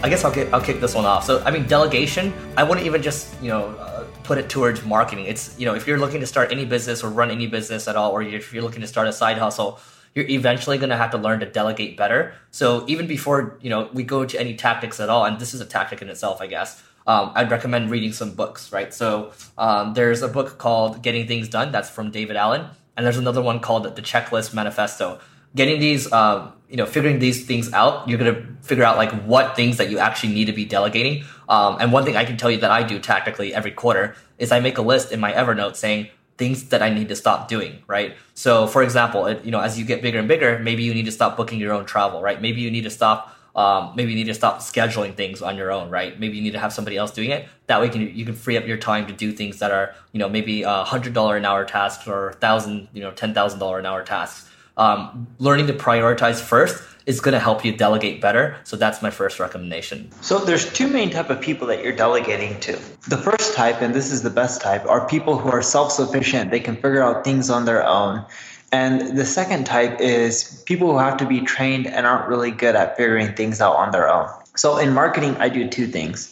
I guess I'll get I'll kick this one off. So I mean, delegation. I wouldn't even just you know uh, put it towards marketing. It's you know if you're looking to start any business or run any business at all, or if you're looking to start a side hustle, you're eventually going to have to learn to delegate better. So even before you know we go to any tactics at all, and this is a tactic in itself, I guess. Um, I'd recommend reading some books, right? So um, there's a book called Getting Things Done. That's from David Allen, and there's another one called The Checklist Manifesto getting these uh, you know figuring these things out you're going to figure out like what things that you actually need to be delegating um, and one thing i can tell you that i do tactically every quarter is i make a list in my evernote saying things that i need to stop doing right so for example it, you know as you get bigger and bigger maybe you need to stop booking your own travel right maybe you need to stop um, maybe you need to stop scheduling things on your own, right? Maybe you need to have somebody else doing it. That way, you can, you can free up your time to do things that are, you know, maybe a hundred dollar an hour tasks or thousand, you know, ten thousand dollar an hour tasks um, learning to prioritize first is going to help you delegate better. So that's my first recommendation. So there's two main type of people that you're delegating to. The first type, and this is the best type, are people who are self-sufficient. They can figure out things on their own. And the second type is people who have to be trained and aren't really good at figuring things out on their own. So in marketing, I do two things.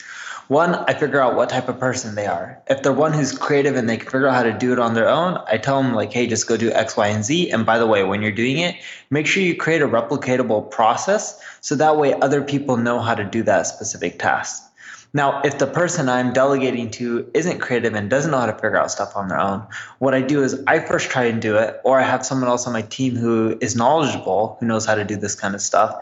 One, I figure out what type of person they are. If they're one who's creative and they can figure out how to do it on their own, I tell them like, hey, just go do X, Y, and Z. And by the way, when you're doing it, make sure you create a replicatable process so that way other people know how to do that specific task. Now, if the person I'm delegating to isn't creative and doesn't know how to figure out stuff on their own, what I do is I first try and do it, or I have someone else on my team who is knowledgeable, who knows how to do this kind of stuff.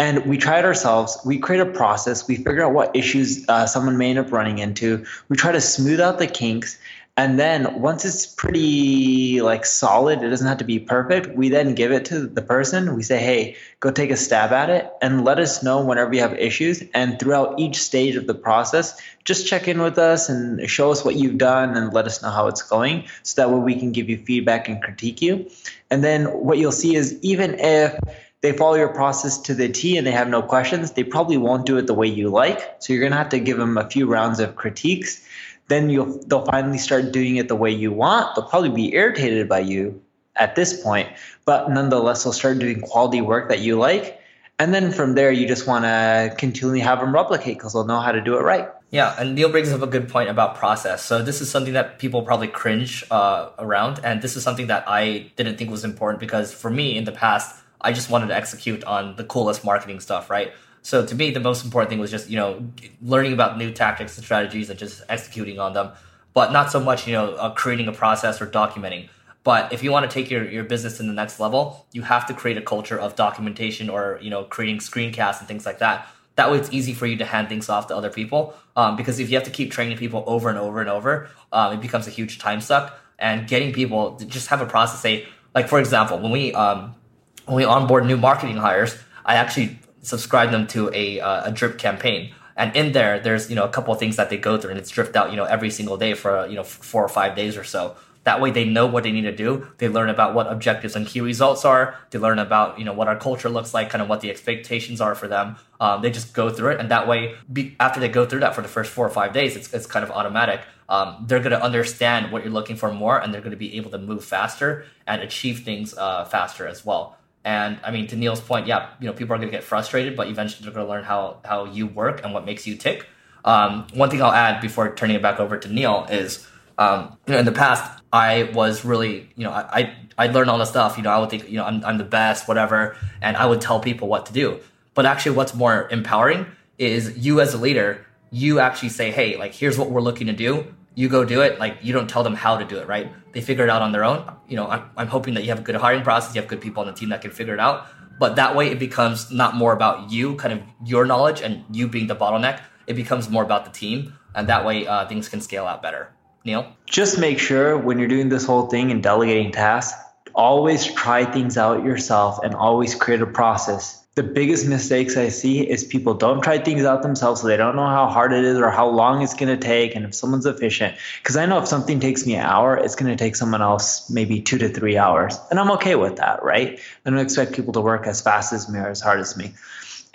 And we try it ourselves. We create a process. We figure out what issues uh, someone may end up running into. We try to smooth out the kinks. And then once it's pretty like solid, it doesn't have to be perfect. We then give it to the person. We say, "Hey, go take a stab at it and let us know whenever you have issues." And throughout each stage of the process, just check in with us and show us what you've done and let us know how it's going, so that way we can give you feedback and critique you. And then what you'll see is even if they follow your process to the T and they have no questions, they probably won't do it the way you like. So you're going to have to give them a few rounds of critiques. Then you'll they'll finally start doing it the way you want. They'll probably be irritated by you at this point, but nonetheless they'll start doing quality work that you like. And then from there, you just want to continually have them replicate because they'll know how to do it right. Yeah, and Neil brings up a good point about process. So this is something that people probably cringe uh, around, and this is something that I didn't think was important because for me in the past, I just wanted to execute on the coolest marketing stuff, right? So to me, the most important thing was just you know learning about new tactics and strategies and just executing on them, but not so much you know uh, creating a process or documenting. But if you want to take your, your business to the next level, you have to create a culture of documentation or you know creating screencasts and things like that. That way, it's easy for you to hand things off to other people. Um, because if you have to keep training people over and over and over, um, it becomes a huge time suck. And getting people to just have a process. Say, like for example, when we um, when we onboard new marketing hires, I actually subscribe them to a, uh, a drip campaign. And in there, there's you know a couple of things that they go through, and it's dripped out you know every single day for you know four or five days or so. That way, they know what they need to do. They learn about what objectives and key results are. They learn about you know what our culture looks like, kind of what the expectations are for them. Um, they just go through it, and that way, be, after they go through that for the first four or five days, it's it's kind of automatic. Um, they're going to understand what you're looking for more, and they're going to be able to move faster and achieve things uh, faster as well. And I mean, to Neil's point, yeah, you know, people are going to get frustrated, but eventually they're going to learn how how you work and what makes you tick. Um, one thing I'll add before turning it back over to Neil is, um, you know, in the past, I was really, you know, I, I, learned all the stuff, you know, I would think, you know, I'm, I'm the best, whatever. And I would tell people what to do. But actually what's more empowering is you as a leader, you actually say, Hey, like, here's what we're looking to do. You go do it. Like, you don't tell them how to do it, right? They figure it out on their own. You know, I'm, I'm hoping that you have a good hiring process. You have good people on the team that can figure it out. But that way it becomes not more about you, kind of your knowledge and you being the bottleneck. It becomes more about the team. And that way uh, things can scale out better. Neil? Just make sure when you're doing this whole thing and delegating tasks, always try things out yourself and always create a process. The biggest mistakes I see is people don't try things out themselves so they don't know how hard it is or how long it's going to take and if someone's efficient. Because I know if something takes me an hour, it's going to take someone else maybe two to three hours. And I'm okay with that, right? I don't expect people to work as fast as me or as hard as me.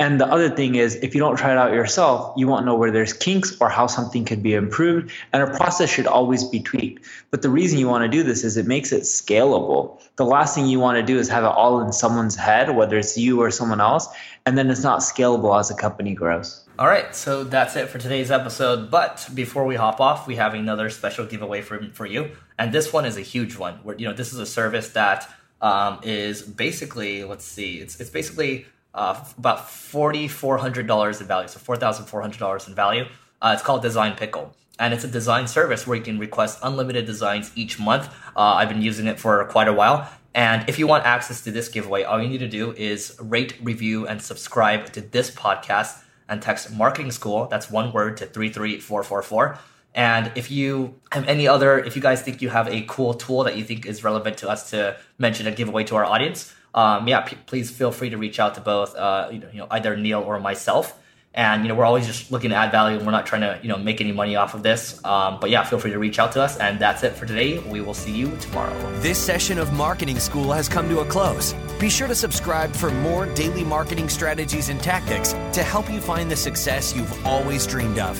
And the other thing is, if you don't try it out yourself, you won't know where there's kinks or how something could be improved. And a process should always be tweaked. But the reason you want to do this is it makes it scalable. The last thing you want to do is have it all in someone's head, whether it's you or someone else, and then it's not scalable as a company grows. All right, so that's it for today's episode. But before we hop off, we have another special giveaway for, for you. And this one is a huge one. Where, you know, this is a service that um, is basically, let's see, it's, it's basically uh, about forty four hundred dollars in value, so four thousand four hundred dollars in value. Uh, it's called Design Pickle, and it's a design service where you can request unlimited designs each month. Uh, I've been using it for quite a while, and if you want access to this giveaway, all you need to do is rate, review, and subscribe to this podcast and text Marketing School. That's one word to three three four four four. And if you have any other, if you guys think you have a cool tool that you think is relevant to us to mention and give away to our audience, um, yeah, p- please feel free to reach out to both, uh, you, know, you know, either Neil or myself. And you know, we're always just looking to add value, and we're not trying to you know make any money off of this. Um, but yeah, feel free to reach out to us. And that's it for today. We will see you tomorrow. This session of Marketing School has come to a close. Be sure to subscribe for more daily marketing strategies and tactics to help you find the success you've always dreamed of.